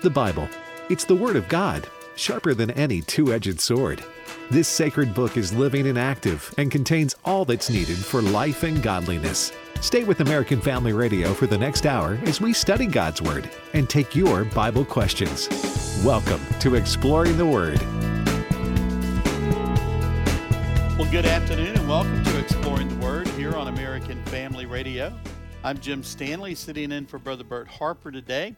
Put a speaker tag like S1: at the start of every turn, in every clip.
S1: The Bible. It's the Word of God, sharper than any two edged sword. This sacred book is living and active and contains all that's needed for life and godliness. Stay with American Family Radio for the next hour as we study God's Word and take your Bible questions. Welcome to Exploring the Word.
S2: Well, good afternoon and welcome to Exploring the Word here on American Family Radio. I'm Jim Stanley sitting in for Brother Bert Harper today,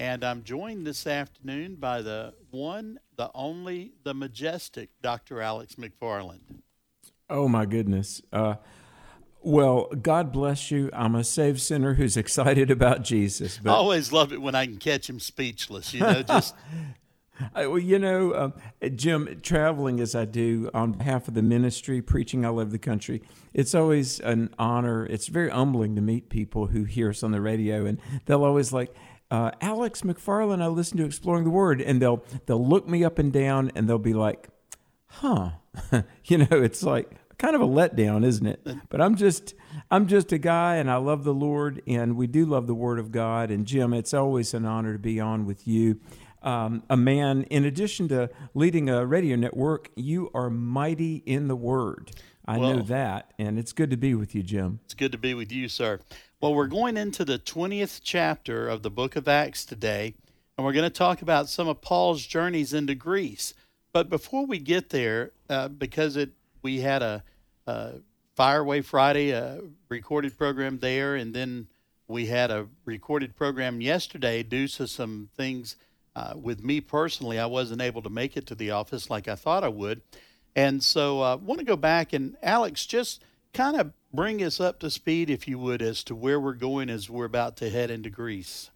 S2: and I'm joined this afternoon by the one, the only, the majestic Dr. Alex McFarland.
S3: Oh, my goodness. Uh, well, God bless you. I'm a saved sinner who's excited about Jesus.
S2: But I always love it when I can catch him speechless. You know, just
S3: I, well, you know, uh, Jim, traveling as I do on behalf of the ministry, preaching all over the country, it's always an honor. It's very humbling to meet people who hear us on the radio, and they'll always like, uh, Alex McFarland, I listen to Exploring the Word, and they'll they'll look me up and down, and they'll be like, "Huh," you know, it's like kind of a letdown, isn't it? But I'm just I'm just a guy, and I love the Lord, and we do love the Word of God. And Jim, it's always an honor to be on with you um, a man, in addition to leading a radio network, you are mighty in the Word. I well, know that, and it's good to be with you, Jim.
S2: It's good to be with you, sir. Well, we're going into the 20th chapter of the book of Acts today, and we're going to talk about some of Paul's journeys into Greece. But before we get there, uh, because it we had a, a Fireway Friday, a recorded program there, and then we had a recorded program yesterday due to some things – uh, with me personally, I wasn't able to make it to the office like I thought I would. And so I uh, want to go back and, Alex, just kind of bring us up to speed, if you would, as to where we're going as we're about to head into Greece.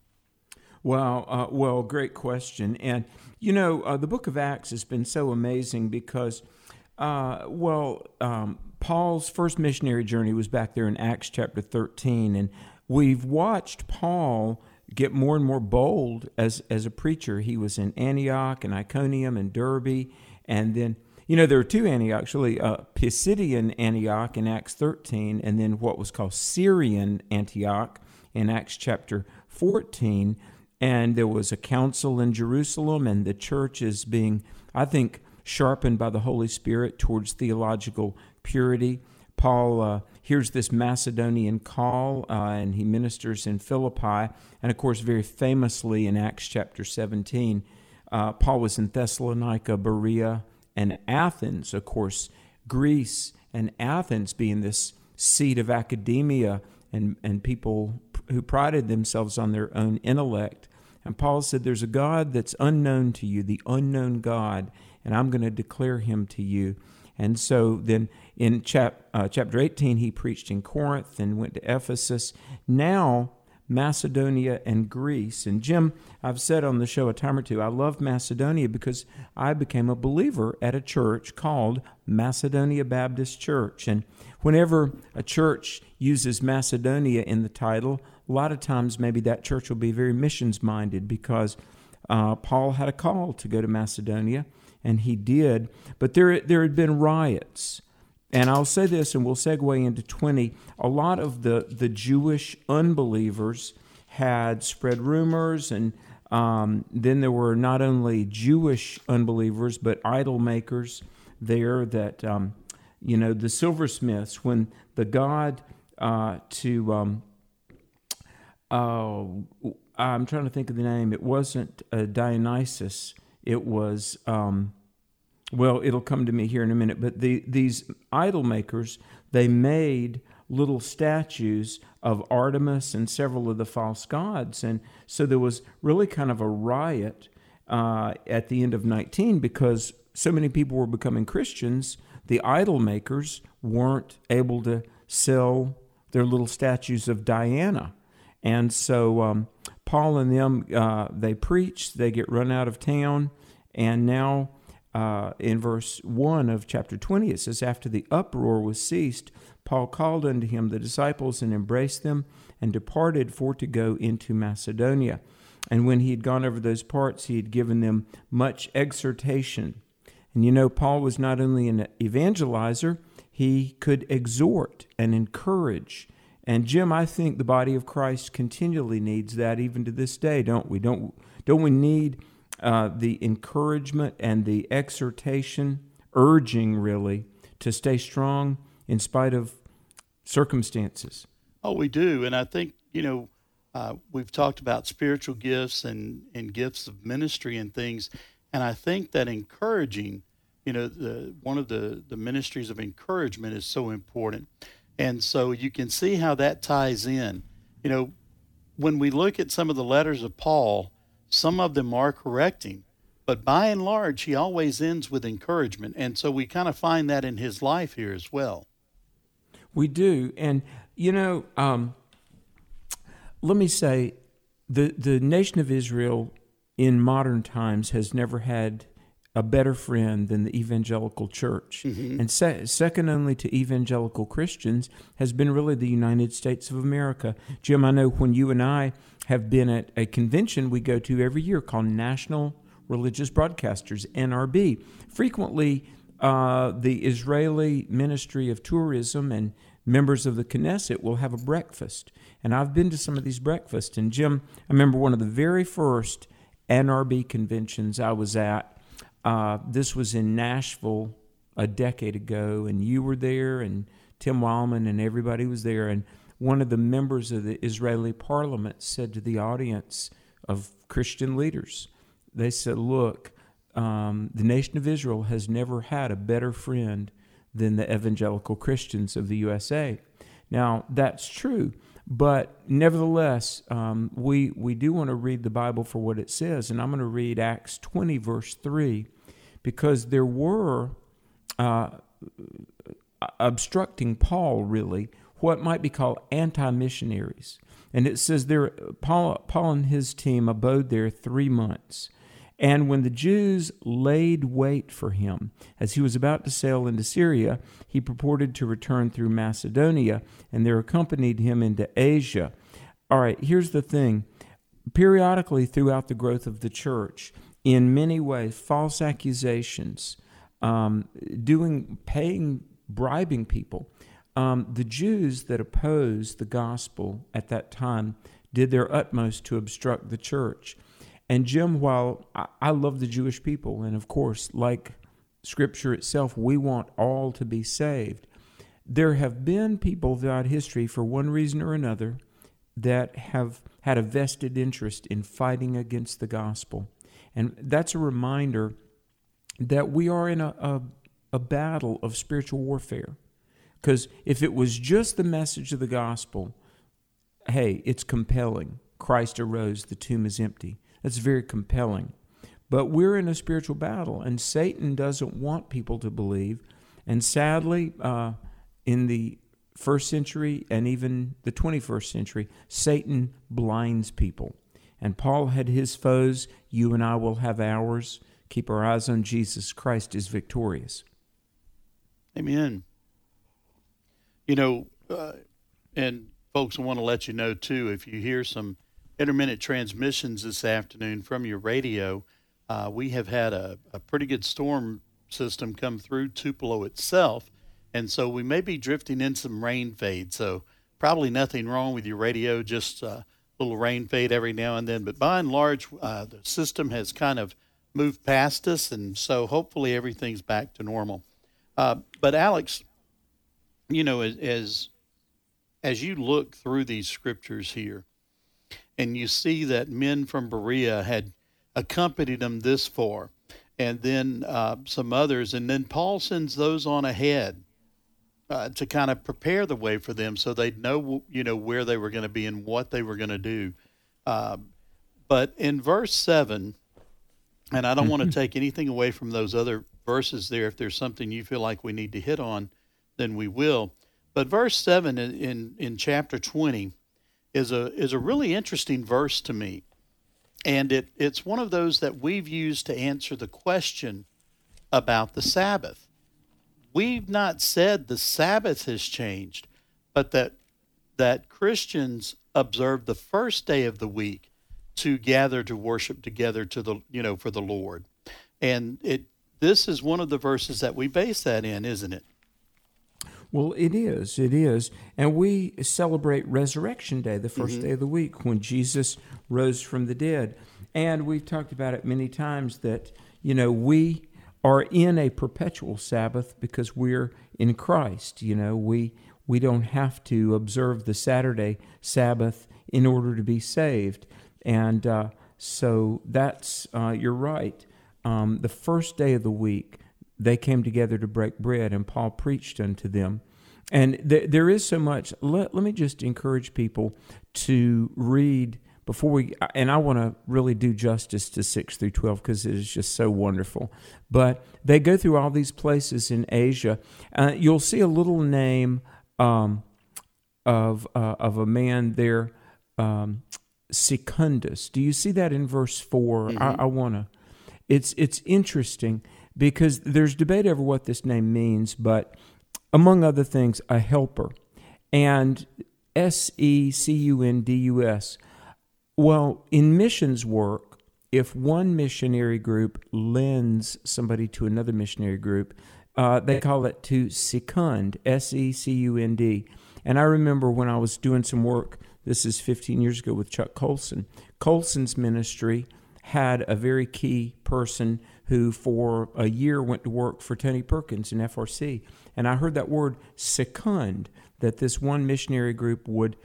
S3: Wow. Uh, well, great question. And, you know, uh, the book of Acts has been so amazing because, uh, well, um, Paul's first missionary journey was back there in Acts chapter 13. And we've watched Paul get more and more bold as as a preacher. He was in Antioch and Iconium and Derbe, and then you know there were two Antioch actually, uh, Pisidian Antioch in Acts 13, and then what was called Syrian Antioch in Acts chapter 14. And there was a council in Jerusalem, and the church is being, I think, sharpened by the Holy Spirit towards theological purity. Paul uh, hears this Macedonian call, uh, and he ministers in Philippi. And of course, very famously in Acts chapter 17, uh, Paul was in Thessalonica, Berea, and Athens. Of course, Greece and Athens being this seat of academia and, and people who prided themselves on their own intellect. And Paul said, There's a God that's unknown to you, the unknown God, and I'm going to declare him to you. And so then in chap, uh, chapter 18, he preached in Corinth and went to Ephesus. Now, Macedonia and Greece. And Jim, I've said on the show a time or two, I love Macedonia because I became a believer at a church called Macedonia Baptist Church. And whenever a church uses Macedonia in the title, a lot of times maybe that church will be very missions minded because uh, Paul had a call to go to Macedonia and he did. But there, there had been riots. And I'll say this, and we'll segue into 20. A lot of the, the Jewish unbelievers had spread rumors, and um, then there were not only Jewish unbelievers, but idol makers there that, um, you know, the silversmiths, when the god uh, to, um, uh, I'm trying to think of the name, it wasn't uh, Dionysus it was, um, well, it'll come to me here in a minute, but the, these idol makers, they made little statues of Artemis and several of the false gods. And so there was really kind of a riot uh, at the end of 19 because so many people were becoming Christians, the idol makers weren't able to sell their little statues of Diana. And so um, Paul and them, uh, they preach, they get run out of town, and now uh, in verse 1 of chapter 20, it says, After the uproar was ceased, Paul called unto him the disciples and embraced them and departed for to go into Macedonia. And when he had gone over those parts, he had given them much exhortation. And you know, Paul was not only an evangelizer, he could exhort and encourage And Jim, I think the body of Christ continually needs that even to this day, don't we? Don't don't we need uh, the encouragement and the exhortation, urging really to stay strong in spite of circumstances?
S2: Oh, we do, and I think you know uh, we've talked about spiritual gifts and and gifts of ministry and things, and I think that encouraging, you know, the one of the the ministries of encouragement is so important. And so you can see how that ties in. You know, when we look at some of the letters of Paul, some of them are correcting, but by and large, he always ends with encouragement. And so we kind of find that in his life here as well.
S3: We do. And, you know, um, let me say the, the nation of Israel in modern times has never had a better friend than the evangelical church. Mm-hmm. And se- second only to evangelical Christians has been really the United States of America. Jim, I know when you and I have been at a convention we go to every year called National Religious Broadcasters, NRB. Frequently, uh, the Israeli Ministry of Tourism and members of the Knesset will have a breakfast. And I've been to some of these breakfasts. And Jim, I remember one of the very first NRB conventions I was at uh, this was in Nashville a decade ago, and you were there, and Tim Wildmon, and everybody was there. And one of the members of the Israeli parliament said to the audience of Christian leaders, they said, Look, um, the nation of Israel has never had a better friend than the evangelical Christians of the USA. Now, that's true, but nevertheless, um, we, we do want to read the Bible for what it says. And I'm going to read Acts 20, verse 3 because there were uh, obstructing Paul, really, what might be called anti missionaries. And it says there, Paul, Paul and his team abode there three months. And when the Jews laid wait for him, as he was about to sail into Syria, he purported to return through Macedonia, and there accompanied him into Asia. All right, here's the thing. Periodically throughout the growth of the church, in many ways false accusations, um, doing paying bribing people. Um, the Jews that opposed the gospel at that time did their utmost to obstruct the church. And Jim, while I, I love the Jewish people, and of course, like Scripture itself, we want all to be saved. There have been people throughout history, for one reason or another, that have had a vested interest in fighting against the gospel. And that's a reminder that we are in a, a, a battle of spiritual warfare. Because if it was just the message of the gospel, hey, it's compelling. Christ arose, the tomb is empty. That's very compelling. But we're in a spiritual battle, and Satan doesn't want people to believe. And sadly, uh, in the first century and even the 21st century, Satan blinds people. And Paul had his foes. You and I will have ours. Keep our eyes on Jesus. Christ is victorious.
S2: Amen. You know, uh, and folks, I want to let you know too if you hear some intermittent transmissions this afternoon from your radio, uh, we have had a, a pretty good storm system come through Tupelo itself. And so we may be drifting in some rain fade. So probably nothing wrong with your radio, just uh, little rain fade every now and then. But by and large, uh, the system has kind of moved past us, and so hopefully everything's back to normal. Uh, but Alex, you know, as as you look through these scriptures here, and you see that men from Berea had accompanied them this far, and then uh, some others, and then Paul sends those on ahead uh, to kind of prepare the way for them so they'd know you know where they were going to be and what they were going to do. Uh, but in verse 7 and i don't want to mm-hmm. take anything away from those other verses there. If there's something you feel like we need to hit on then we will. But verse 7 in, in, in chapter 20 is a is a really interesting verse to me. And it, it's one of those that we've used to answer the question about the sabbath we've not said the Sabbath has changed, but that that Christians observe the first day of the week to gather to worship together to the you know for the Lord. And it this is one of the verses that we base that in, isn't it?
S3: Well, it is. It is. And we celebrate Resurrection Day, the 1st mm-hmm. day of the week, when Jesus rose from the dead. And we've talked about it many times that, you know, we are in a perpetual Sabbath because we're in Christ. You know, we we don't have to observe the Saturday Sabbath in order to be saved. And uh, so that's, uh, you're right. Um, the first day of the week, they came together to break bread, and Paul preached unto them. And th- there is so much. Let, let me just encourage people to read before we, and I want to really do justice to 6 through 12 because it is just so wonderful. But they go through all these places in Asia. Uh, you'll see a little name um, of, uh, of a man there, um, Secundus. Do you see that in verse 4?
S2: Mm-hmm.
S3: I, I want to. It's, it's interesting because there's debate over what this name means, but among other things, a helper. And S E C U N D U S. Well, in missions work, if one missionary group lends somebody to another missionary group, uh, they call it to secund, S E C U N D. And I remember when I was doing some work, this is 15 years ago with Chuck Colson. Colson's ministry had a very key person who, for a year, went to work for Tony Perkins in FRC. And I heard that word secund, that this one missionary group would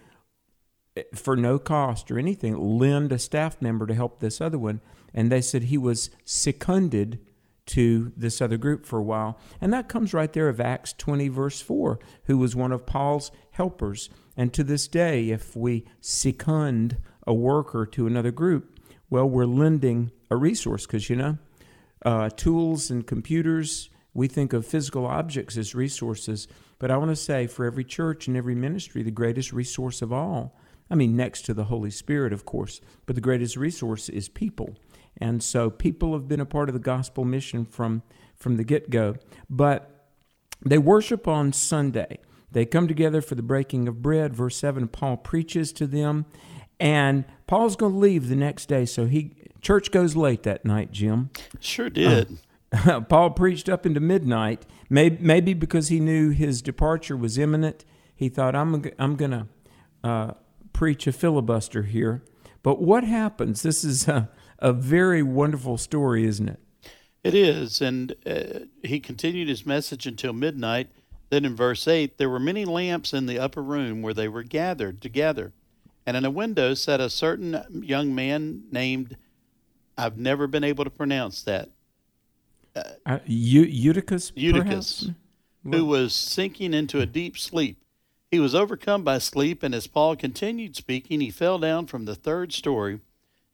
S3: for no cost or anything, lend a staff member to help this other one. And they said he was seconded to this other group for a while. And that comes right there of Acts 20, verse 4, who was one of Paul's helpers. And to this day, if we second a worker to another group, well, we're lending a resource because, you know, uh, tools and computers, we think of physical objects as resources. But I want to say for every church and every ministry, the greatest resource of all I mean, next to the Holy Spirit, of course, but the greatest resource is people. And so people have been a part of the gospel mission from, from the get go. But they worship on Sunday. They come together for the breaking of bread. Verse 7, Paul preaches to them. And Paul's going to leave the next day. So he church goes late that night, Jim.
S2: Sure did.
S3: Uh, Paul preached up into midnight, maybe, maybe because he knew his departure was imminent. He thought, I'm, I'm going to uh, preach a filibuster here. But what happens? This is a, a very wonderful story, isn't it?
S2: It is. And uh, he continued his message until midnight. Then in verse 8, there were many lamps in the upper room where they were gathered together. And in a window sat a certain young man named, I've never been able to pronounce that,
S3: Uh, Eu- Eutychus,
S2: Eutychus,
S3: perhaps?
S2: who was sinking into a deep sleep. He was overcome by sleep, and as Paul continued speaking, he fell down from the third story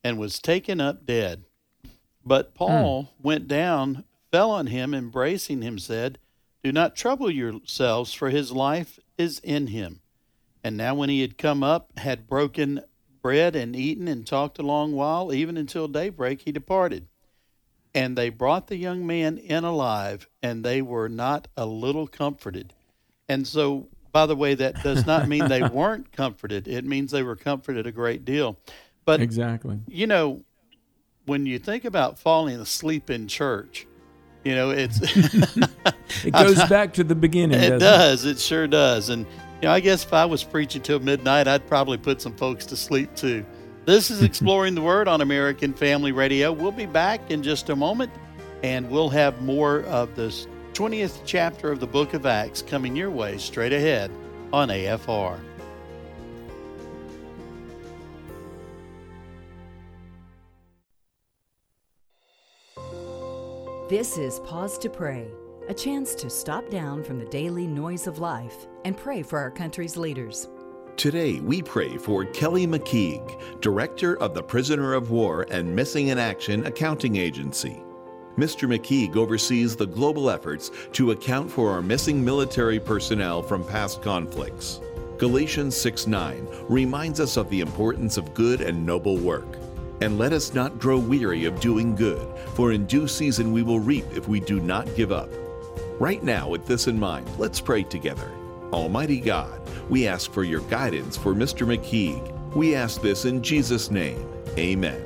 S2: and was taken up dead. But Paul hmm. went down, fell on him, embracing him, said, Do not trouble yourselves, for his life is in him. And now, when he had come up, had broken bread and eaten, and talked a long while, even until daybreak, he departed. And they brought the young man in alive, and they were not a little comforted. And so, by the way, that does not mean they weren't comforted. It means they were comforted a great deal. But,
S3: Exactly.
S2: you know, when you think about falling asleep in church, you know, it's.
S3: It goes back to the beginning.
S2: It does. It sure does. And you know, I guess if I was preaching till midnight, I'd probably put some folks to sleep too. This is Exploring the Word on American Family Radio. We'll be back in just a moment, and we'll have more of this 20th chapter of the book of Acts coming your way straight ahead on AFR.
S4: This is Pause to Pray, a chance to stop down from the daily noise of life and pray for our country's leaders.
S5: Today, we pray for Kelly McKeague, Director of the Prisoner of War and Missing in Action Accounting Agency. Mr. McKeague oversees the global efforts to account for our missing military personnel from past conflicts. Galatians 6 9 reminds us of the importance of good and noble work. And let us not grow weary of doing good, for in due season we will reap if we do not give up. Right now, with this in mind, let's pray together. Almighty God, we ask for your guidance for Mr. McKeague. We ask this in Jesus' name. Amen.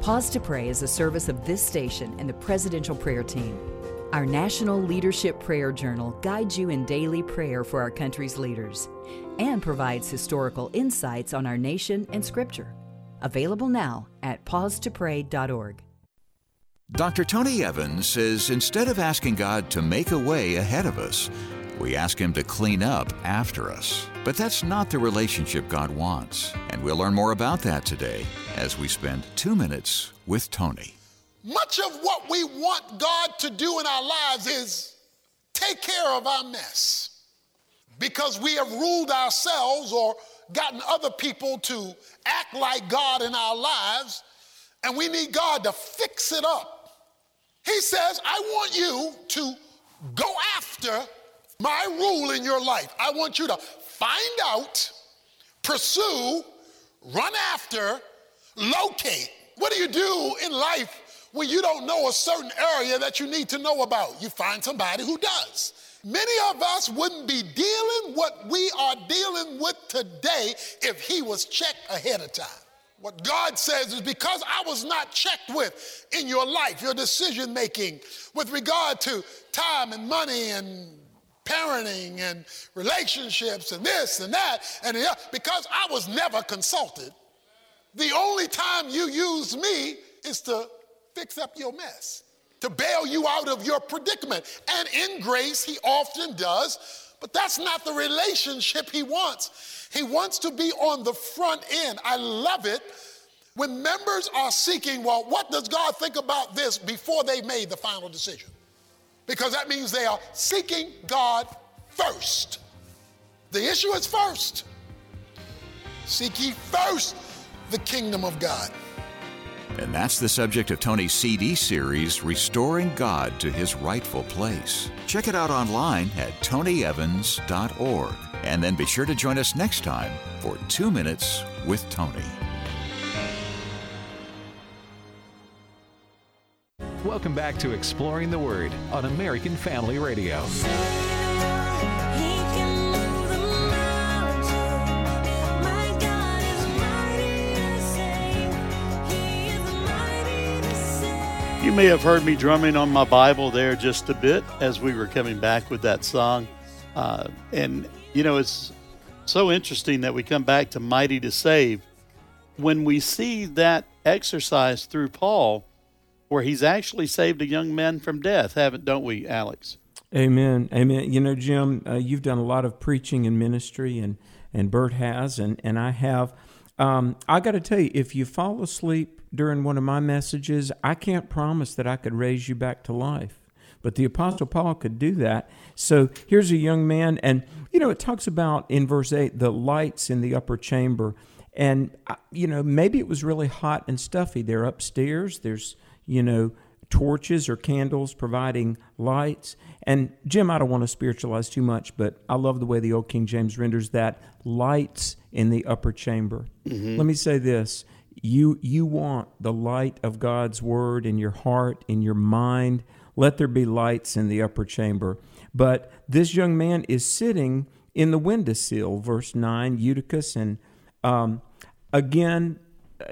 S4: Pause to Pray is a service of this station and the Presidential Prayer Team. Our National Leadership Prayer Journal guides you in daily prayer for our country's leaders and provides historical insights on our nation and Scripture. Available now at pausetopray.org.
S6: Dr. Tony Evans says instead of asking God to make a way ahead of us, we ask Him to clean up after us. But that's not the relationship God wants. And we'll learn more about that today as we spend two minutes with Tony.
S7: Much of what we want God to do in our lives is take care of our mess because we have ruled ourselves or gotten other people to act like God in our lives, and we need God to fix it up. He says, I want you to go after my rule in your life. I want you to find out, pursue, run after, locate. What do you do in life when you don't know a certain area that you need to know about? You find somebody who does. Many of us wouldn't be dealing what we are dealing with today if he was checked ahead of time. What God says is because I was not checked with in your life, your decision making with regard to time and money and parenting and relationships and this and that, and the, because I was never consulted, the only time you use me is to fix up your mess, to bail you out of your predicament. And in grace, he often does, but that's not the relationship he wants. He wants to be on the front end. I love it when members are seeking, well, what does God think about this before they made the final decision? Because that means they are seeking God first. The issue is first. Seek ye first the kingdom of God.
S6: And that's the subject of Tony's CD series, Restoring God to His Rightful Place. Check it out online at tonyevans.org. And then be sure to join us next time for Two Minutes with Tony.
S1: Welcome back to Exploring the Word on American Family Radio.
S2: You may have heard me drumming on my Bible there just a bit as we were coming back with that song. Uh, and, you know, it's so interesting that we come back to Mighty to Save. When we see that exercise through Paul, where he's actually saved a young man from death, haven't, don't we, Alex?
S3: Amen. Amen. You know, Jim, uh, you've done a lot of preaching and ministry, and, and Bert has, and, and I have. Um, I got to tell you, if you fall asleep during one of my messages, I can't promise that I could raise you back to life. But the Apostle Paul could do that. So here's a young man, and you know, it talks about in verse 8 the lights in the upper chamber. And, uh, you know, maybe it was really hot and stuffy. They're upstairs, there's, you know, torches or candles providing lights. And Jim, I don't want to spiritualize too much, but I love the way the old King James renders that lights in the upper chamber. Mm-hmm. Let me say this you you want the light of God's word in your heart, in your mind. Let there be lights in the upper chamber. But this young man is sitting in the windowsill, verse 9, Eutychus. And um, again,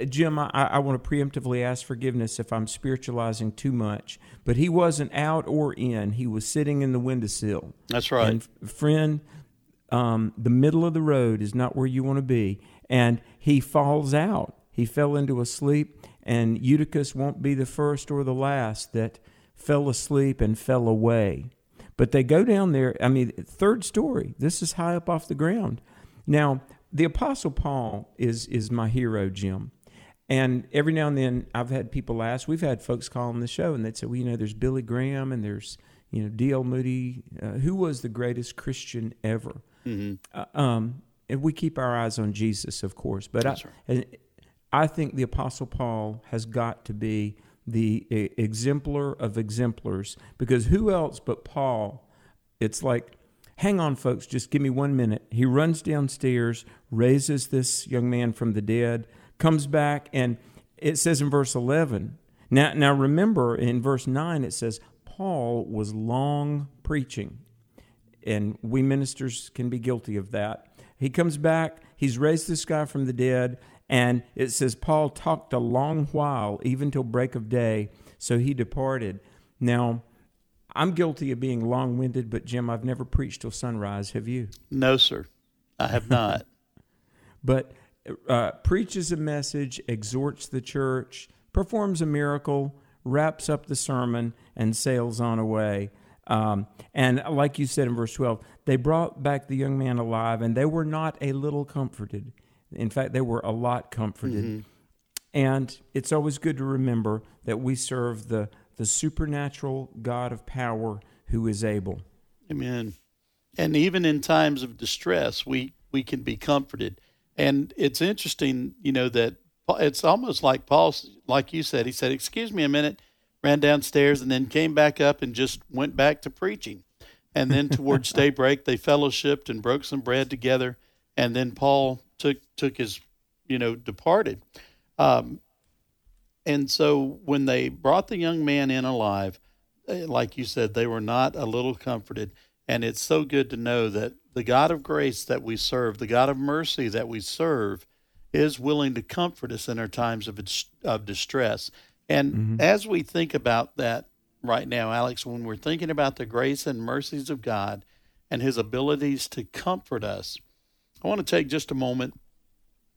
S3: Jim, I, I want to preemptively ask forgiveness if I'm spiritualizing too much, but he wasn't out or in. He was sitting in the windowsill.
S2: That's right.
S3: And friend, um, the middle of the road is not where you want to be. And he falls out. He fell into a sleep, and Eutychus won't be the first or the last that fell asleep and fell away. But they go down there. I mean, third story. This is high up off the ground. Now, the Apostle Paul is is my hero, Jim. And every now and then, I've had people ask. We've had folks call on the show, and they'd say, "Well, you know, there's Billy Graham, and there's you know D.L. Moody. Uh, who was the greatest Christian ever?" Mm-hmm. Uh, um, and we keep our eyes on Jesus, of course. But I, right. I think the Apostle Paul has got to be the exemplar of exemplars because who else but Paul? It's like, hang on, folks, just give me one minute. He runs downstairs, raises this young man from the dead, comes back, and it says in verse 11. Now, now remember, in verse 9, it says, Paul was long preaching. And we ministers can be guilty of that. He comes back, he's raised this guy from the dead, and it says, Paul talked a long while, even till break of day, so he departed. Now, I'm guilty of being long winded, but Jim, I've never preached till sunrise. Have you?
S2: No, sir. I have not.
S3: but uh, preaches a message, exhorts the church, performs a miracle, wraps up the sermon, and sails on away. Um, and like you said in verse 12, they brought back the young man alive, and they were not a little comforted. In fact, they were a lot comforted. Mm-hmm. And it's always good to remember that we serve the, the supernatural God of power who is able.
S2: Amen. And even in times of distress, we, we can be comforted. And it's interesting, you know, that it's almost like Paul, like you said, he said, Excuse me a minute, ran downstairs, and then came back up and just went back to preaching. And then towards daybreak, they fellowshipped and broke some bread together. And then Paul took took his, you know, departed. Um, and so when they brought the young man in alive, eh, like you said, they were not a little comforted. And it's so good to know that the God of grace that we serve, the God of mercy that we serve, is willing to comfort us in our times of, of distress. And mm-hmm. as we think about that right now, Alex, when we're thinking about the grace and mercies of God and his abilities to comfort us, I want to take just a moment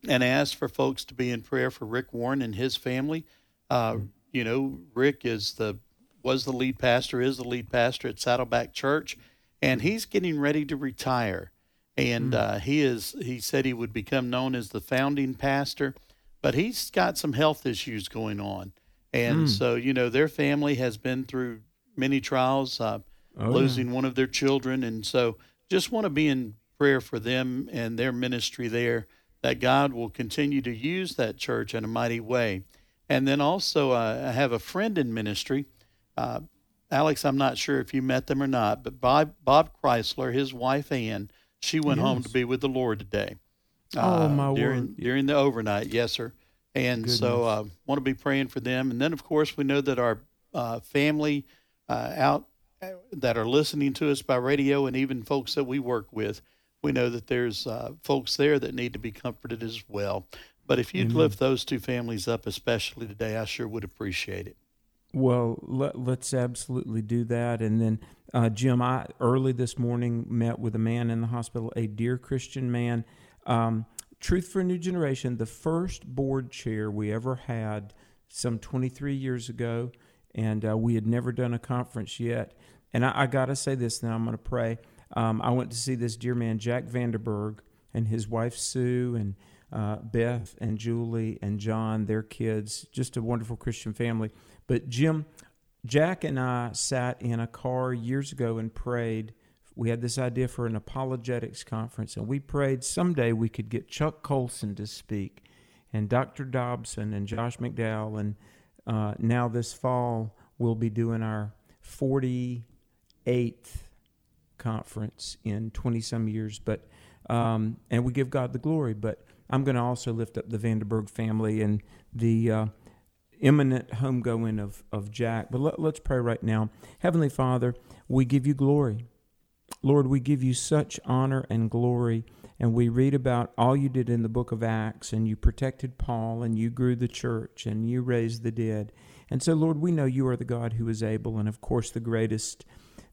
S2: and ask for folks to be in prayer for Rick Warren and his family. Uh, mm-hmm. you know, Rick is the was the lead pastor, is the lead pastor at Saddleback Church, and he's getting ready to retire and mm. uh, he is he said he would become known as the founding pastor but he's got some health issues going on and mm. so you know their family has been through many trials uh, oh, losing yeah. one of their children and so just want to be in prayer for them and their ministry there that god will continue to use that church in a mighty way and then also uh, i have a friend in ministry uh, alex i'm not sure if you met them or not but bob, bob chrysler his wife ann she went yes. home to be with the Lord today.
S3: Oh uh, my
S2: during,
S3: word!
S2: During the overnight, yes, sir. And Goodness. so, uh, want to be praying for them. And then, of course, we know that our uh, family uh, out uh, that are listening to us by radio, and even folks that we work with, we know that there's uh, folks there that need to be comforted as well. But if you'd Amen. lift those two families up, especially today, I sure would appreciate it.
S3: Well, let, us absolutely do that. And then, uh, Jim, I early this morning met with a man in the hospital, a dear Christian man. Um, Truth for a New Generation, the first board chair we ever had some 23 years ago, and uh, we had never done a conference yet. And I, I got to say this, now I'm going to pray. Um, I went to see this dear man, Jack Vanderberg, and his wife, Sue, and uh, Beth, and Julie, and John, their kids, just a wonderful Christian family. But Jim, Jack and I sat in a car years ago and prayed. We had this idea for an apologetics conference, and we prayed someday we could get Chuck Colson to speak, and Dr. Dobson, and Josh McDowell, and uh, now this fall we'll be doing our 48th conference in 20 some years. But um, and we give God the glory. But I'm going to also lift up the Vanderberg family and the uh, imminent homegoing of, of Jack. But let, let's pray right now. Heavenly Father, we give you glory. Lord, we give you such honor and glory. And we read about all you did in the book of Acts, and you protected Paul, and you grew the church, and you raised the dead. And so, Lord, we know you are the God who is able, and of course, the greatest,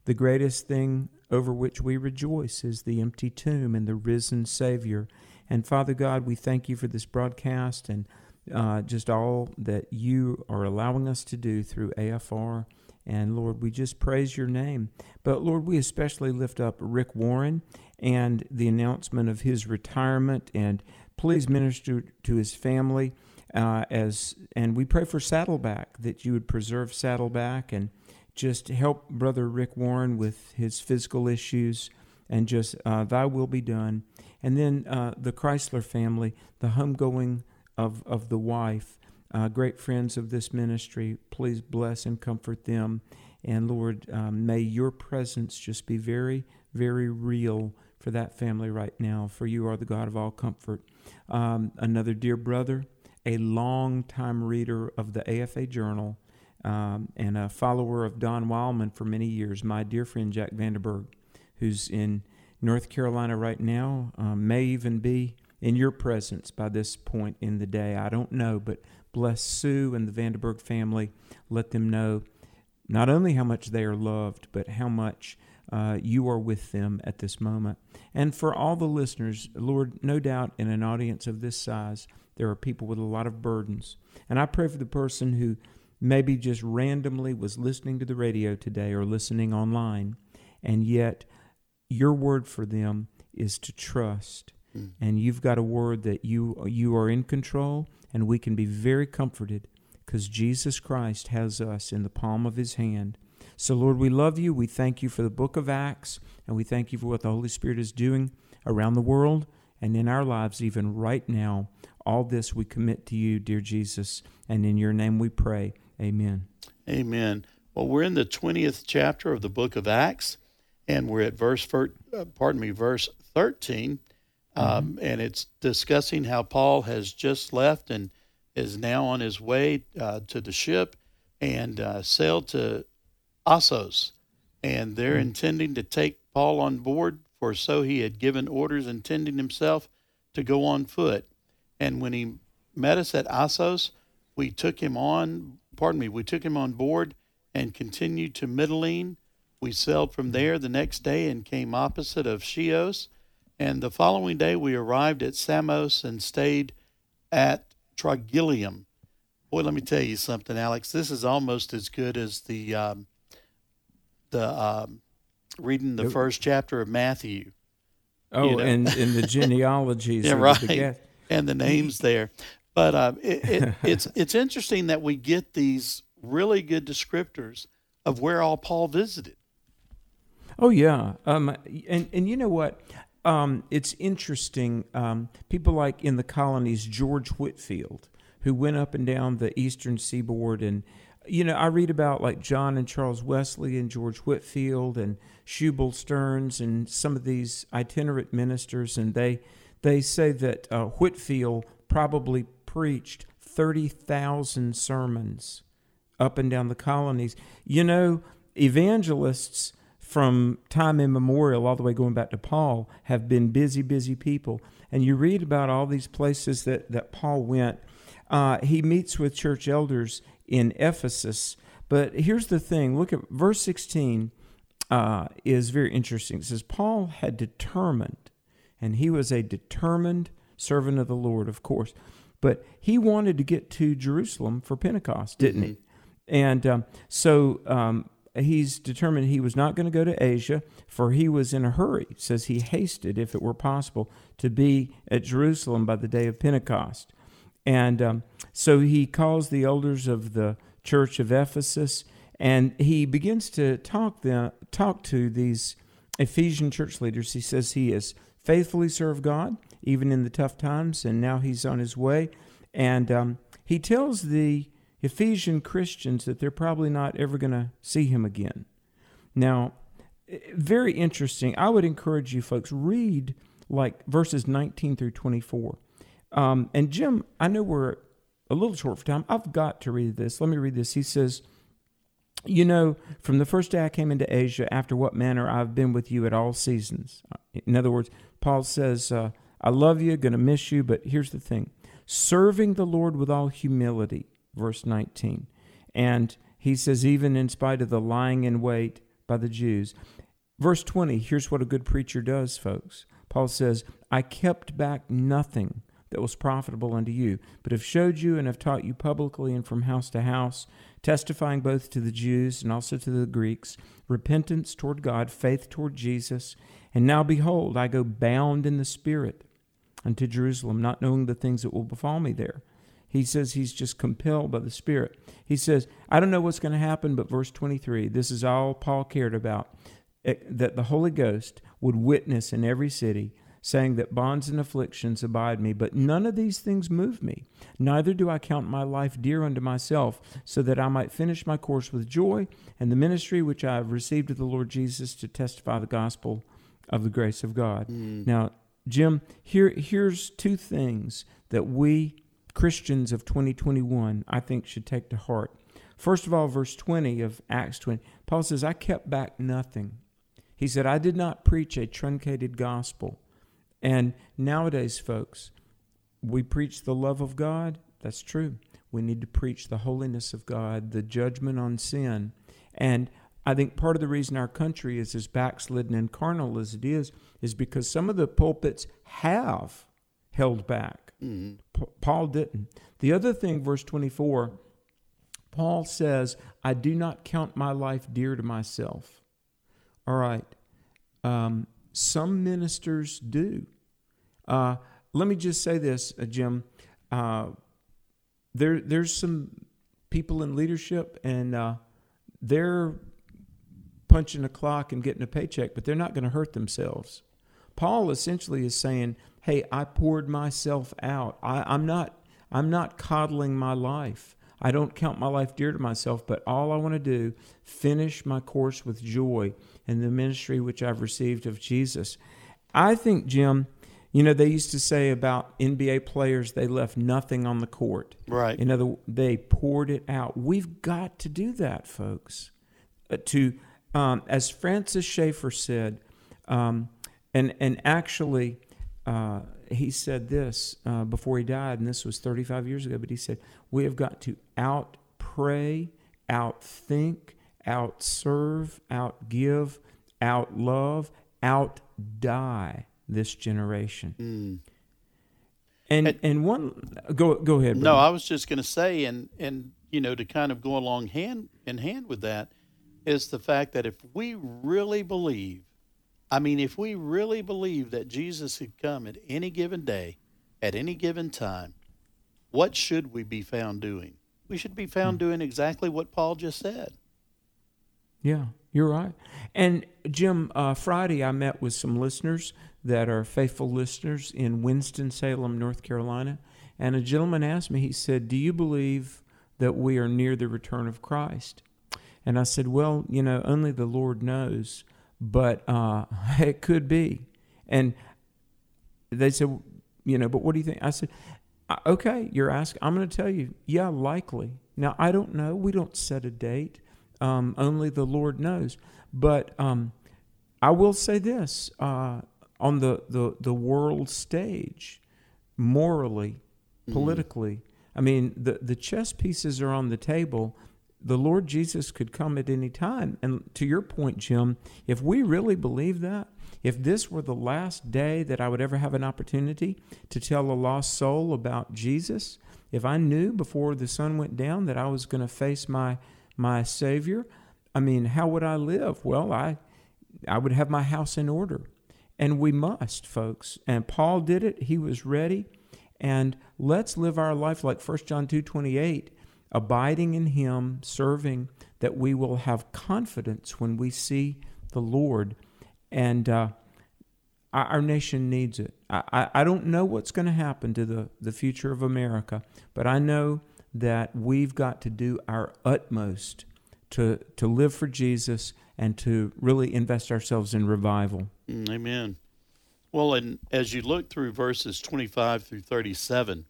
S3: the greatest thing over which we rejoice is the empty tomb and the risen Savior. And Father God, we thank you for this broadcast and uh, just all that you are allowing us to do through AFR. And Lord, we just praise your name. But Lord, we especially lift up Rick Warren and the announcement of his retirement. And please minister to his family. Uh, as and we pray for Saddleback that you would preserve Saddleback and just help Brother Rick Warren with his physical issues and just uh, Thy will be done. And then uh, the Chrysler family, the homegoing of, of the wife, uh, great friends of this ministry. Please bless and comfort them. And Lord, um, may your presence just be very, very real for that family right now, for you are the God of all comfort. Um, another dear brother, a long-time reader of the AFA Journal, um, and a follower of Don Wildmon for many years, my dear friend Jack Vanderberg, who's in North Carolina right now, um, may even be in your presence by this point in the day. I don't know, but bless Sue and the Vanderberg family. Let them know not only how much they are loved, but how much uh, you are with them at this moment. And for all the listeners, Lord, no doubt in an audience of this size, there are people with a lot of burdens. And I pray for the person who maybe just randomly was listening to the radio today or listening online, and yet your word for them is to trust. Mm. And you've got a word that you you are in control, and we can be very comforted because Jesus Christ has us in the palm of his hand. So, Lord, we love you. We thank you for the book of Acts, and we thank you for what the Holy Spirit is doing around the world and in our lives, even right now. All this we commit to you, dear Jesus, and in your name we pray. Amen.
S2: Amen. Well, we're in the 20th chapter of the book of Acts, and we're at verse, uh, pardon me, verse 13. Um, mm-hmm. and it's discussing how Paul has just left and is now on his way uh, to the ship and uh, sailed to Assos. And they're mm-hmm. intending to take Paul on board, for so he had given orders, intending himself to go on foot. And when he met us at Assos, we took him on, pardon me, we took him on board and continued to Mytilene. We sailed from there the next day and came opposite of Chios and the following day, we arrived at Samos and stayed at Trogyllium. Boy, let me tell you something, Alex. This is almost as good as the um, the um, reading the first chapter of Matthew.
S3: Oh, you know? and, and the genealogies,
S2: yeah, right, the and the names there. But uh, it, it, it's it's interesting that we get these really good descriptors of where all Paul visited.
S3: Oh yeah, um, and and you know what? Um, it's interesting. Um, people like in the colonies, George Whitefield, who went up and down the eastern seaboard. And, you know, I read about like John and Charles Wesley and George Whitefield and Shubal Stearns and some of these itinerant ministers. And they, they say that uh, Whitefield probably preached 30,000 sermons up and down the colonies. You know, evangelists from time immemorial, all the way going back to Paul, have been busy, busy people. And you read about all these places that, that Paul went. Uh, he meets with church elders in Ephesus. But here's the thing look at verse 16 uh, is very interesting. It says, Paul had determined, and he was a determined servant of the Lord, of course, but he wanted to get to Jerusalem for Pentecost, didn't mm-hmm. he? And um, so um, he's determined he was not going to go to Asia, for he was in a hurry. Says he hasted, if it were possible, to be at Jerusalem by the day of Pentecost. And um, so he calls the elders of the church of Ephesus, and he begins to talk them, talk to these Ephesian church leaders. He says he has faithfully served God, even in the tough times, and now he's on his way. And um, he tells the Ephesian Christians that they're probably not ever going to see him again. Now, eh, very interesting. I would encourage you folks read like verses 19 through 24. Um, and Jim, I know we're a little short for time. I've got to read this. Let me read this. He says, You know, from the first day I came into Asia, after what manner I've been with you at all seasons. In other words, Paul says, uh, I love you, going to miss you, but here's the thing serving the Lord with all humility verse 19. And he says, even in spite of the lying in wait by the Jews. Verse 20, here's what a good preacher does, folks. Paul says, I kept back nothing that was profitable unto you, but have showed you and have taught you publicly and from house to house, testifying both to the Jews and also to the Greeks, repentance toward God, faith toward Jesus. And now behold, I go bound in the Spirit unto Jerusalem, not knowing the things that will befall me there he says he's just compelled by the Spirit. He says, I don't know what's going to happen, but verse 23, this is all Paul cared about eh, that the Holy Ghost would witness in every city, saying that bonds and afflictions abide me, but none of these things move me. Neither do I count my life dear unto myself, so that I might finish my course with joy and the ministry which I have received of the Lord Jesus to testify the gospel of the grace of God. Mm. Now, Jim, here here's two things that we Christians of 2021, I think, should take to heart. First of all, verse 20 of Acts 20, Paul says, I kept back nothing. He said, I did not preach a truncated gospel. And nowadays, folks, we preach the love of God. That's true. We need to preach the holiness of God, the judgment on sin. And I think part of the reason our country is as backslidden and carnal as it is is because some of the pulpits have held back. Mm-hmm. Paul didn't. The other thing, verse 24, Paul says, I do not count my life dear to myself. All right. Um, some ministers do. Uh, let me just say this, uh, Jim. Uh, there, there's some people in leadership, and uh, they're punching a clock and getting a paycheck, but they're not going to hurt themselves. Paul essentially is saying, "Hey, I poured myself out. I, I'm not. I'm not coddling my life. I don't count my life dear to myself, but all I want to do, finish my course with joy in the ministry which I've received of Jesus. I think, Jim, you know, they used to say about NBA players, they left nothing on the court.
S2: Right.
S3: In other they poured it out. We've got to do that, folks. Uh, to, um, as Francis Schaeffer said, um, and, and actually, uh, he said this uh, before he died, and this was 35 years ago, but he said, We have got to out pray, out think, out serve, out give, out love, out die this generation. Mm. And, and, and one go go ahead.
S2: No, I was just going to say, and and you know, to kind of go along hand in hand with that, is the fact that if we really believe I mean, if we really believe that Jesus could come at any given day, at any given time, what should we be found doing? We should be found hmm. doing exactly what Paul just said.
S3: Yeah, you're right. And Jim, uh, Friday I met with some listeners that are faithful listeners in Winston-Salem, North Carolina. And a gentleman asked me, he said, Do you believe that we are near the return of Christ? And I said, Well, you know, only the Lord knows but uh, it could be. And they said, you know, but what do you think? I said, okay, you're asking. I'm going to tell you, yeah, likely. Now, I don't know. We don't set a date. Um, only the Lord knows. But um, I will say this uh, on the, the, the world stage, morally, mm-hmm. politically, mm-hmm. I mean, the, the chess pieces are on the table the Lord Jesus could come at any time. And to your point, Jim, if we really believe that, if this were the last day that I would ever have an opportunity to tell a lost soul about Jesus, if I knew before the sun went down that I was going to face my my Savior, I mean, how would I live? Well, I I would have my house in order. And we must, folks. And Paul did it. He was ready. And let's live our life like 1 John 2 28 abiding in Him, serving, that we will have confidence when we see the Lord. And uh, our nation needs it. I, I don't know what's going to happen to the, the future of America, but I know that we've got to do our utmost to, to live for Jesus and to really invest ourselves in revival.
S2: Mm, amen. Well, and as you look through verses 25 through 37,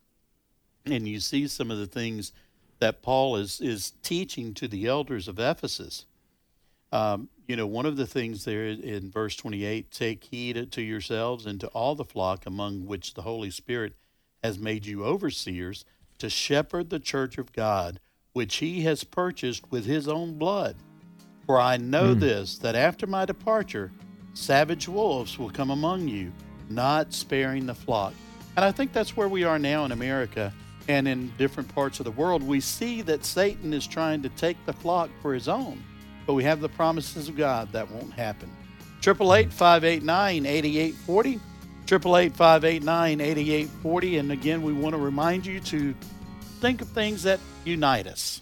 S2: and you see some of the things that Paul is is teaching to the elders of Ephesus. Um, you know, one of the things there in verse 28 take heed to yourselves and to all the flock among which the Holy Spirit has made you overseers to shepherd the church of God, which he has purchased with his own blood. For I know mm. this, that after my departure, savage wolves will come among you, not sparing the flock. And I think that's where we are now in America and in different parts of the world, we see that Satan is trying to take the flock for his own. But we have the promises of God that won't happen. 888 589 8840. 888 589 8840. And again, we want to remind you to think of things that unite us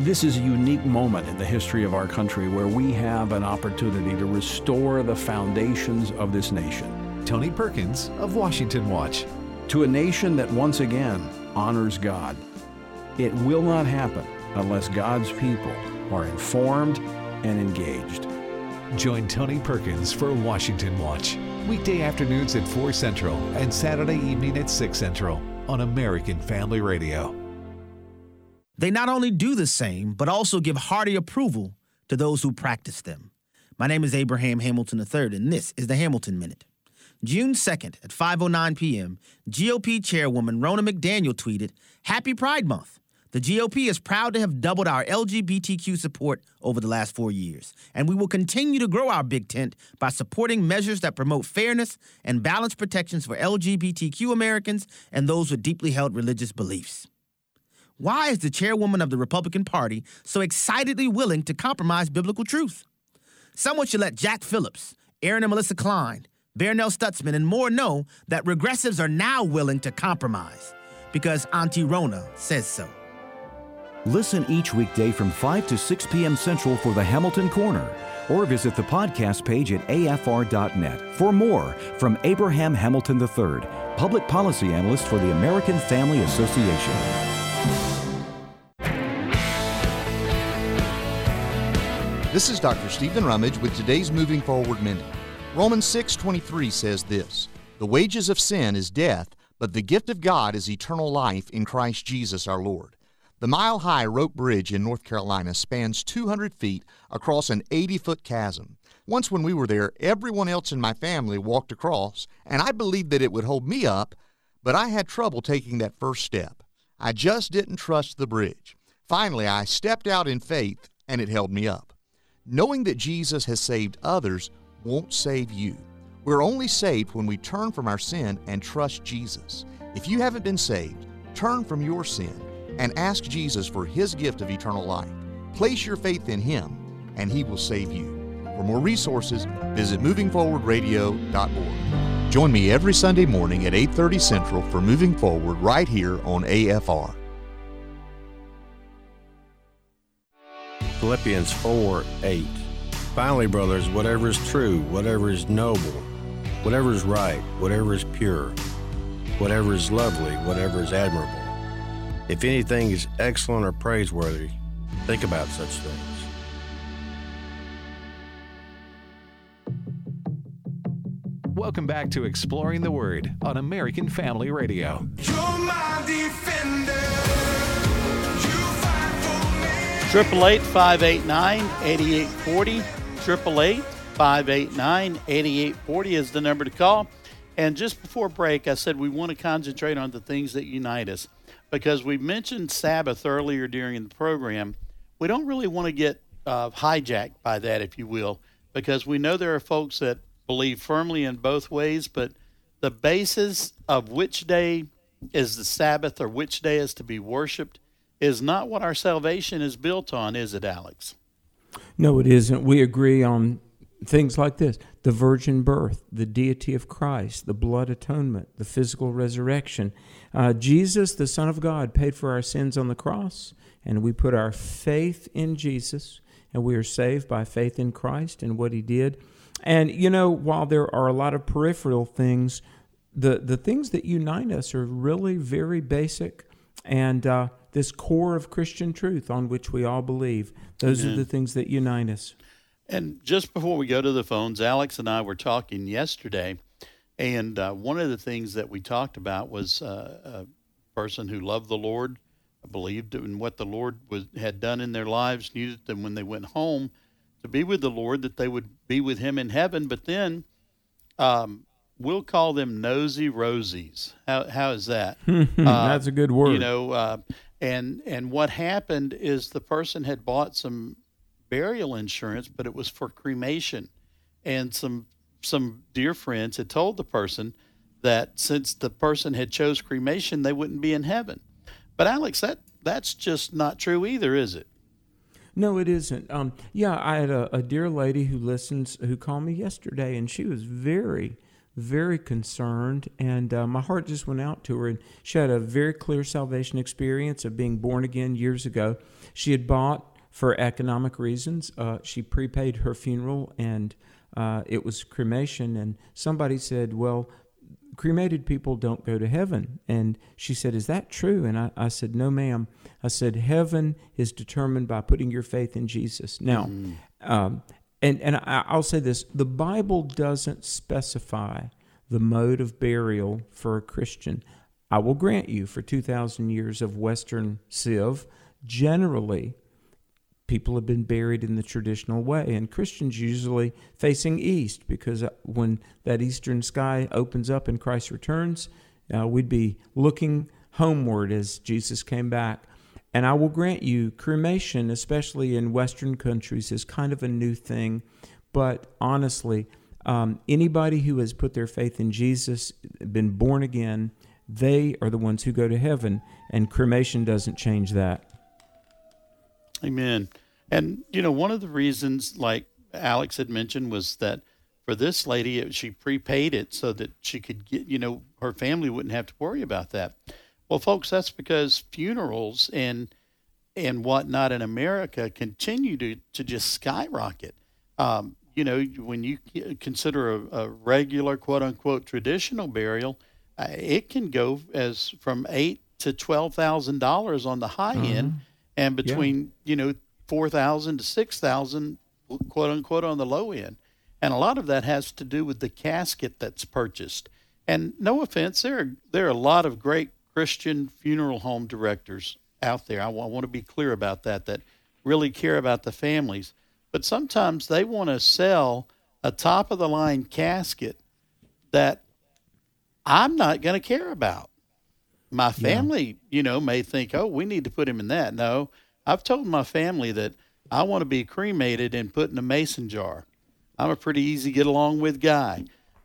S8: This is a unique moment in the history of our country where we have an opportunity to restore the foundations of this nation.
S1: Tony Perkins of Washington Watch.
S8: To a nation that once again honors God. It will not happen unless God's people are informed and engaged.
S1: Join Tony Perkins for Washington Watch, weekday afternoons at 4 Central and Saturday evening at 6 Central on American Family Radio.
S9: They not only do the same, but also give hearty approval to those who practice them. My name is Abraham Hamilton III, and this is the Hamilton Minute. June 2nd at 5:09 p.m., GOP chairwoman Ronna McDaniel tweeted, "Happy Pride Month. The GOP is proud to have doubled our LGBTQ support over the last 4 years, and we will continue to grow our big tent by supporting measures that promote fairness and balanced protections for LGBTQ Americans and those with deeply held religious beliefs." Why is the chairwoman of the Republican Party so excitedly willing to compromise biblical truth? Someone should let Jack Phillips, Aaron and Melissa Klein, Barronelle Stutzman, and more know that regressives are now willing to compromise because Auntie Ronna says so.
S10: Listen each weekday from 5 to 6 p.m. Central for the Hamilton Corner or visit the podcast page at afr.net for more from Abraham Hamilton III, public policy analyst for the American Family Association.
S11: This is Dr. Stephen Rummage with today's Moving Forward Minute. Romans 6:23 says this: "The wages of sin is death, but the gift of God is eternal life in Christ Jesus our Lord." The mile-high rope bridge in North Carolina spans 200 feet across an 80-foot chasm. Once when we were there, everyone else in my family walked across, and I believed that it would hold me up, but I had trouble taking that first step. I just didn't trust the bridge. Finally, I stepped out in faith, and it held me up. Knowing that Jesus has saved others won't save you. We're only saved when we turn from our sin and trust Jesus. If you haven't been saved, turn from your sin and ask Jesus for his gift of eternal life. Place your faith in him, and he will save you. For more resources, visit movingforwardradio.org. Join me every Sunday morning at 8:30 Central for Moving Forward right here on AFR.
S12: Philippians 4 8. Finally, brothers, whatever is true, whatever is noble, whatever is right, whatever is pure, whatever is lovely, whatever is admirable, if anything is excellent or praiseworthy, think about such things.
S1: Welcome back to Exploring the Word on American Family Radio.
S2: 888 589 8840. 888 589 8840 is the number to call. And just before break, I said we want to concentrate on the things that unite us because we mentioned Sabbath earlier during the program. We don't really want to get uh, hijacked by that, if you will, because we know there are folks that believe firmly in both ways, but the basis of which day is the Sabbath or which day is to be worshiped is not what our salvation is built on, is it, Alex?
S3: No, it isn't. We agree on things like this the virgin birth, the deity of Christ, the blood atonement, the physical resurrection. Uh, Jesus, the Son of God, paid for our sins on the cross, and we put our faith in Jesus, and we are saved by faith in Christ and what he did. And, you know, while there are a lot of peripheral things, the, the things that unite us are really very basic. And uh, this core of Christian truth on which we all believe. Those Amen. are the things that unite us.
S2: And just before we go to the phones, Alex and I were talking yesterday, and uh, one of the things that we talked about was uh, a person who loved the Lord, believed in what the Lord was, had done in their lives, knew that when they went home to be with the Lord, that they would be with Him in heaven. But then um, we'll call them nosy rosies. How how is that?
S3: That's uh, a good word.
S2: You know, uh, and and what happened is the person had bought some burial insurance, but it was for cremation, and some some dear friends had told the person that since the person had chose cremation, they wouldn't be in heaven. But Alex, that that's just not true either, is it?
S3: No, it isn't. Um, yeah, I had a, a dear lady who listens who called me yesterday, and she was very very concerned, and uh, my heart just went out to her. And she had a very clear salvation experience of being born again years ago. She had bought for economic reasons. Uh, she prepaid her funeral, and uh, it was cremation. And somebody said, "Well, cremated people don't go to heaven. And she said, Is that true? And I, I said, No, ma'am. I said, Heaven is determined by putting your faith in Jesus. Now, mm. um, and, and I'll say this the Bible doesn't specify the mode of burial for a Christian. I will grant you, for 2,000 years of Western Civ, generally people have been buried in the traditional way, and Christians usually facing east because uh, when that eastern sky opens up and Christ returns, uh, we'd be looking homeward as Jesus came back. And I will grant you, cremation, especially in Western countries, is kind of a new thing. But honestly, um, anybody who has put their faith in Jesus, been born again, they are the ones who go to heaven, and cremation doesn't change that.
S2: Amen. And, you know, one of the reasons, like Alex had mentioned, was that for this lady, she prepaid it so that she could get, you know, her family wouldn't have to worry about that. Well, folks, that's because funerals and and whatnot in America continue to, to just skyrocket. Um, you know, when you consider a, a, regular quote unquote traditional burial, uh, it can go as from eight to twelve thousand dollars on the high mm-hmm. end, and between yeah. you know four thousand to six thousand, quote unquote, on the low end, and a lot of that has to do with the casket that's purchased. And no offense, there are there are a lot of great Christian funeral home directors out there. I, w- I want to be clear about that. That really care about the families, but sometimes they want to sell a top of the line casket that I'm not going to care about. My family, yeah. you know, may think, oh, we need to put him in that. No, I've told my family that I want to be cremated and put in a mason jar. I'm a pretty easy get along with guy.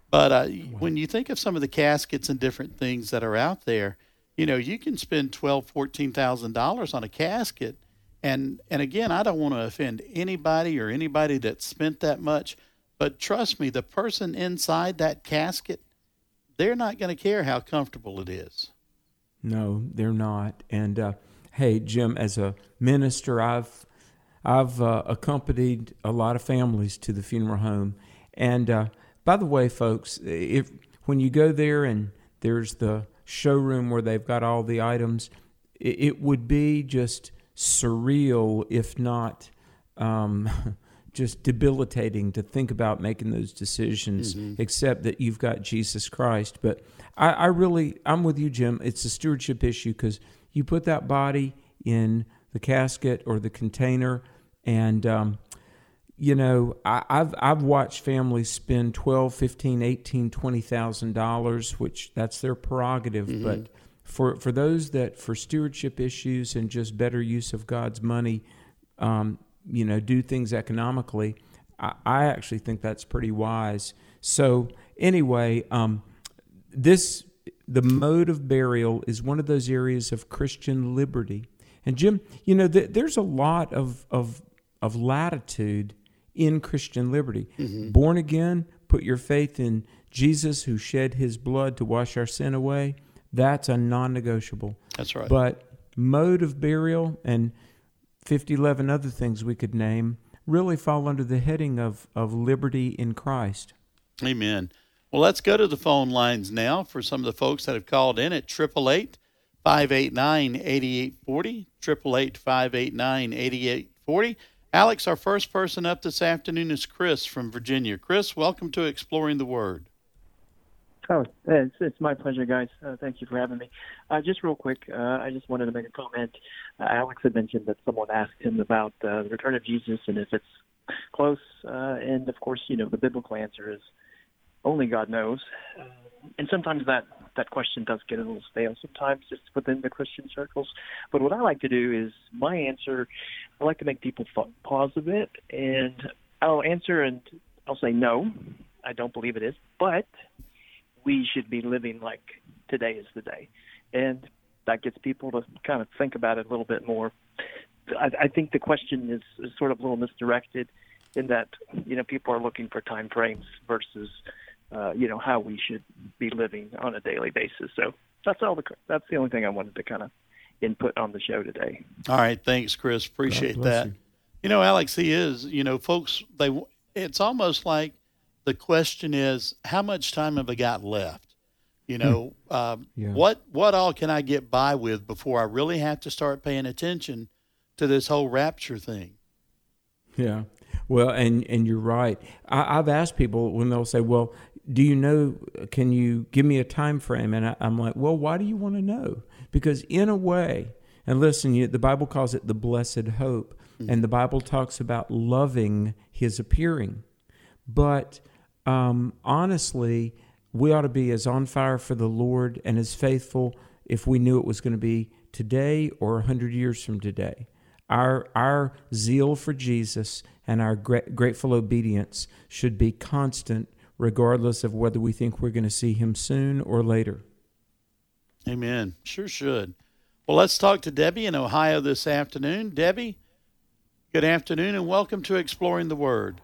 S2: But uh, when you think of some of the caskets and different things that are out there, you know, you can spend twelve, fourteen thousand dollars on a casket, and and again, I don't want to offend anybody or anybody that spent that much, but trust me, the person inside that casket, they're not going to care how comfortable it is.
S3: No, they're not, and uh, hey, Jim, as a minister, I've I've uh, accompanied a lot of families to the funeral home, and uh, by the way, folks, if when you go there and there's the showroom where they've got all the items, it, it would be just surreal, if not. Um, just debilitating to think about making those decisions, mm-hmm. except that you've got Jesus Christ. But I, I really, I'm with you, Jim. It's a stewardship issue because you put that body in the casket or the container, and um, you know I, have I've watched families spend twelve, fifteen, eighteen, twenty thousand dollars, which that's their prerogative, mm-hmm. but. For, for those that for stewardship issues and just better use of God's money, um, you know, do things economically, I, I, actually think that's pretty wise. So anyway, um, this the mode of burial is one of those areas of Christian liberty. And Jim, you know, th- there's a lot of, of, of latitude in Christian liberty. Mm-hmm. Born again, put your faith in Jesus who shed his blood to wash our sin away. That's a non negotiable.
S2: That's right.
S3: But mode of burial and 50, 11 other things we could name really fall under the heading of, of liberty in Christ.
S2: Amen. Well, let's go to the phone lines now for some of the folks that have called in at 888 589 8840. 888 589 8840. Alex, our first person up this afternoon is Chris from Virginia. Chris, welcome to Exploring the Word.
S13: Oh, it's, it's my pleasure, guys. Uh, thank you for having me. Uh, just real quick, uh, I just wanted to make a comment. Uh, Alex had mentioned that someone asked him about uh, the return of Jesus and if it's close. Uh, and of course, you know, the biblical answer is only God knows. And sometimes that that question does get a little stale sometimes just within the Christian circles. But what I like to do is my answer. I like to make people pause a bit, and I'll answer and I'll say no, I don't believe it is, but we should be living like today is the day, and that gets people to kind of think about it a little bit more. I, I think the question is, is sort of a little misdirected in that you know people are looking for time frames versus uh, you know how we should be living on a daily basis. So that's all the that's the only thing I wanted to kind of input on the show today.
S2: All right, thanks, Chris. Appreciate that. You. you know, Alex, he is. You know, folks, they it's almost like the question is how much time have I got left? You know,
S3: Hmm.
S2: um,
S3: Yeah.
S2: what what all can I get by with before I really have to start paying attention to this whole rapture thing?
S3: Yeah. Well, and and you're right. I, I've asked people when they'll say, "Well, do you know? Can you give me a time frame?" And I, I'm like, "Well, why do you want to know?" Because in a way, and listen, you, the Bible calls it the blessed hope, and the Bible talks about loving His appearing. But um, honestly, we ought to be as on fire for the Lord and as faithful if we knew it was going to be today or a hundred years from today. Our our zeal for Jesus and our gra- grateful obedience should be constant, regardless of whether we think we're going to see Him soon or later.
S2: Amen. Sure should. Well, let's talk to Debbie in Ohio this afternoon. Debbie, good afternoon and welcome to Exploring the Word.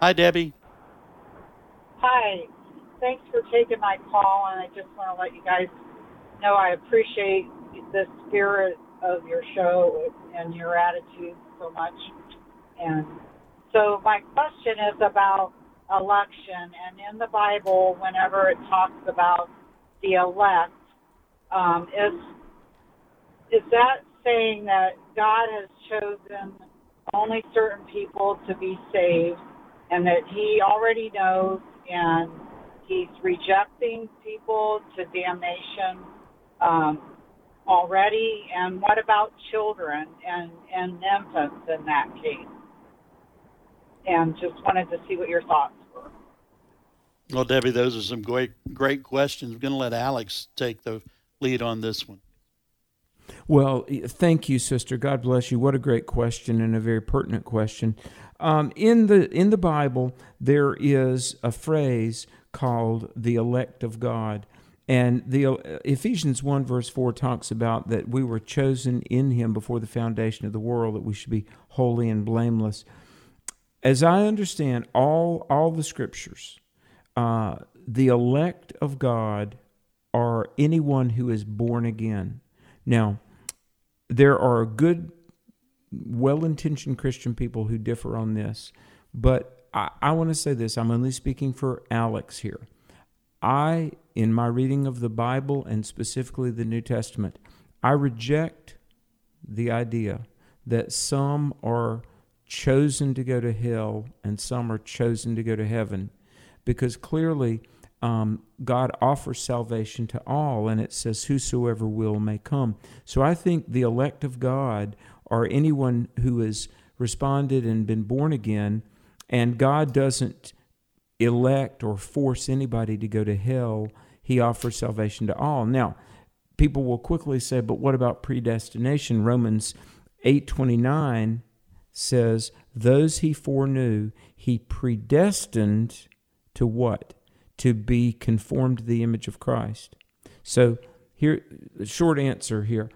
S2: Hi, Debbie.
S14: Hi. Thanks for taking my call, and I just want to let you guys know I appreciate the spirit of your show and your attitude so much. And so, my question is about election. And in the Bible, whenever it talks about the elect, um, is is that saying that God has chosen only certain people to be saved, and that He already knows, and He's rejecting people to damnation um, already? And what about children and and infants in that case? And just wanted to see what your thoughts.
S2: Well, Debbie, those are some great great questions. I'm going to let Alex take the lead on this one.
S3: Well, thank you, sister. God bless you. What a great question and a very pertinent question. Um, in the in the Bible, there is a phrase called the elect of God, and the uh, Ephesians one verse four talks about that we were chosen in Him before the foundation of the world, that we should be holy and blameless. As I understand all all the scriptures, uh, the elect of God are anyone who is born again. Now, there are good, well intentioned Christian people who differ on this, but I, I want to say this. I'm only speaking for Alex here. I, in my reading of the Bible and specifically the New Testament, I reject the idea that some are chosen to go to hell and some are chosen to go to heaven because clearly um, God offers salvation to all, and it says, Whosoever will may come. So I think the elect of God are anyone who has responded and been born again, and God doesn't elect or force anybody to go to hell. He offers salvation to all. Now, people will quickly say, but what about predestination? Romans 8:29 says, "Those he foreknew, he predestined to what? To be conformed to the image of Christ." So, here short answer here,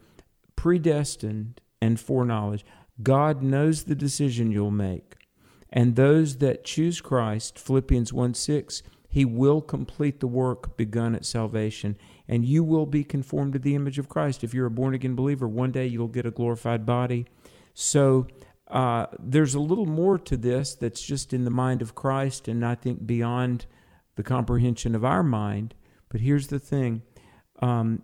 S3: predestined and foreknowledge. God knows the decision you'll make. And those that choose Christ, Philippians 1 6, he will complete the work begun at salvation, and you will be conformed to the image of Christ. If you're a born again believer, one day you'll get a glorified body. So uh, there's a little more to this that's just in the mind of Christ, and I think beyond the comprehension of our mind. But here's the thing um,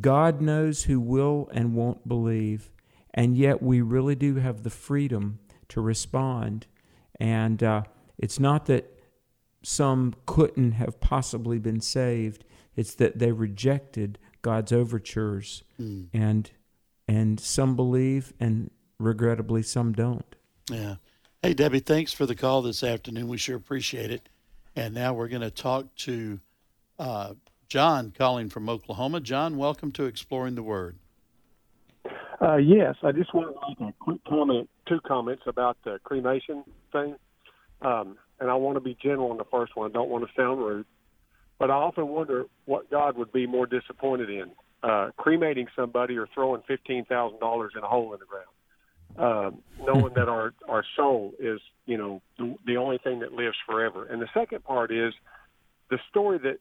S3: God knows who will and won't believe, and yet we really do have the freedom to respond. And uh, it's not that some couldn't have possibly been saved, it's that they rejected God's overtures.
S2: Mm.
S3: And, and some believe, and regrettably, some don't.
S2: Yeah. Hey, Debbie, thanks for the call this afternoon. We sure appreciate it. And now we're going to talk to uh, John calling from Oklahoma. John, welcome to Exploring the Word.
S15: Uh, yes, I just wanted to make a quick comment, two comments about the cremation thing. Um, and I want to be general on the first one. I don't want to sound rude. But I often wonder what God would be more disappointed in uh, cremating somebody or throwing $15,000 in a hole in the ground. Uh, knowing that our, our soul is, you know, the, the only thing that lives forever. And the second part is the story that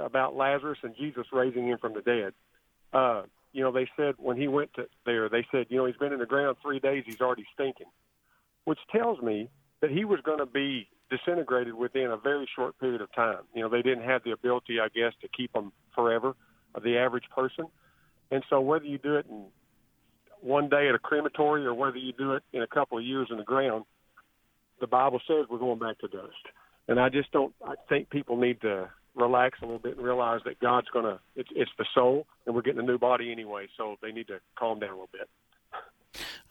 S15: about Lazarus and Jesus raising him from the dead. Uh, you know, they said when he went to there, they said, you know, he's been in the ground three days, he's already stinking, which tells me that he was going to be disintegrated within a very short period of time. You know, they didn't have the ability, I guess, to keep them forever, of the average person. And so whether you do it in one day at a crematory or whether you do it in a couple of years in the ground, the Bible says we're going back to dust. And I just don't. I think people need to relax a little bit and realize that God's going to. It's it's the soul, and we're getting a new body anyway. So they need to calm down a little bit.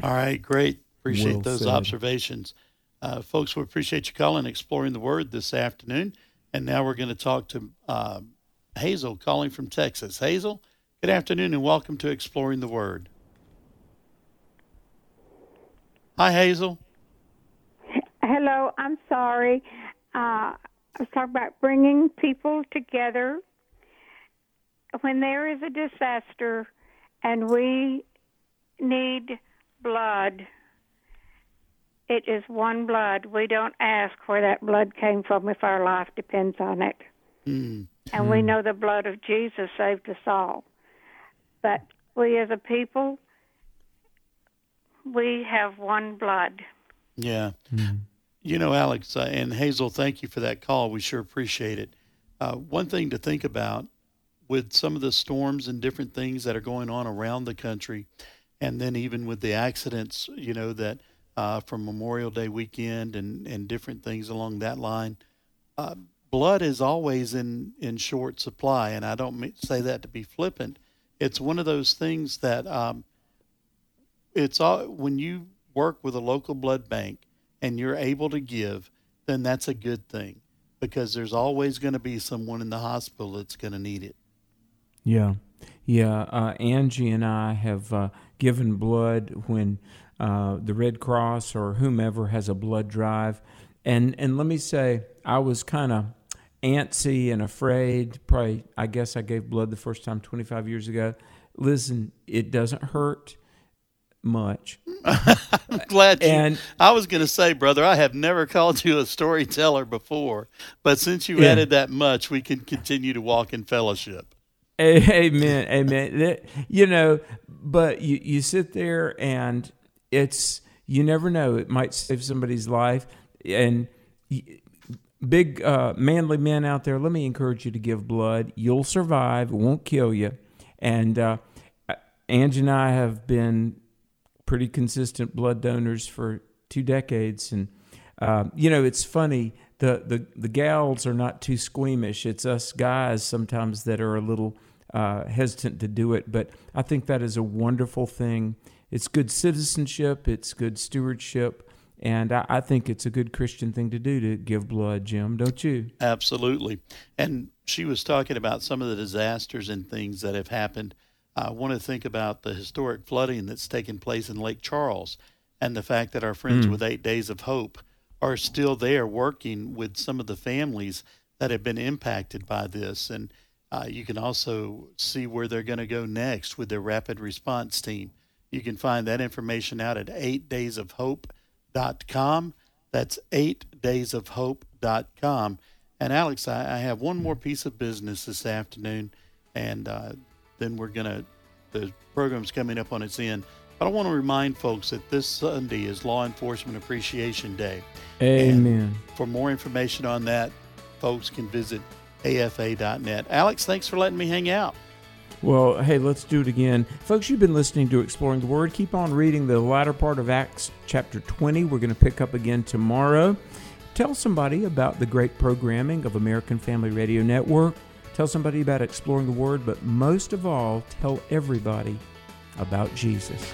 S2: All right, great. Appreciate
S3: Well
S2: those
S3: said.
S2: observations. Uh, folks, we appreciate you calling, exploring the Word this afternoon. And now we're going to talk to uh, Hazel calling from Texas. Hazel, good afternoon and welcome to Exploring the Word. Hi, Hazel.
S16: Hello, I'm sorry. Uh, I was talking about bringing people together. When there is a disaster and we need blood, it is one blood. We don't ask where that blood came from if our life depends on it.
S2: Mm.
S16: And we know the blood of Jesus saved us all. But we as a people, we have one blood.
S2: Yeah. You know, Alex uh, and Hazel, thank you for that call. We sure appreciate it. Uh, one thing to think about with some of the storms and different things that are going on around the country, and then even with the accidents, you know, that uh, from Memorial Day weekend and, and different things along that line, uh, blood is always in, in short supply. And I don't say that to be flippant. It's one of those things that um, it's all when you work with a local blood bank and you're able to give, then that's a good thing because there's always going to be someone in the hospital that's going to need it.
S3: Yeah, yeah. Uh, Angie and I have uh, given blood when uh, the Red Cross or whomever has a blood drive, and and let me say, I was kind of antsy and afraid. Probably, I guess I gave blood the first time 25 years ago. Listen, it doesn't hurt much.
S2: I'm glad you.
S3: And-
S2: I was going to say, brother, I have never called you a storyteller before, but since you
S3: Yeah.
S2: added that much, we can continue to walk in fellowship.
S3: Amen, amen. You know, but you you sit there and it's you never know. It might save somebody's life. And big uh, manly men out there, let me encourage you to give blood. You'll survive. It won't kill you. And uh, Angie and I have been pretty consistent blood donors for two decades, and um, you know it's funny. The, the the gals are not too squeamish. It's us guys sometimes that are a little uh, hesitant to do it, but I think that is a wonderful thing. It's good citizenship. It's good stewardship, and I, I think it's a good Christian thing to do to give blood, Jim. Don't you?
S2: Absolutely. And she was talking about some of the disasters and things that have happened. I want to think about the historic flooding that's taken place in Lake Charles and the fact that our friends
S3: Mm.
S2: with Eight Days of Hope are still there working with some of the families that have been impacted by this. And uh, you can also see where they're going to go next with their rapid response team. You can find that information out at 8daysofhope.com. That's 8daysofhope.com. And Alex, I, I have one more piece of business this afternoon, and uh, then we're going to, the program's coming up on its end. But I want to remind folks that this Sunday is Law Enforcement Appreciation Day.
S3: Amen.
S2: For more information on that, folks can visit afa.net. Alex, thanks for letting me hang out.
S3: Well, hey, let's do it again. Folks, you've been listening to Exploring the Word. Keep on reading the latter part of Acts chapter 20. We're going to pick up again tomorrow. Tell somebody about the great programming of American Family Radio Network. Tell somebody about Exploring the Word, but most of all, tell everybody about Jesus.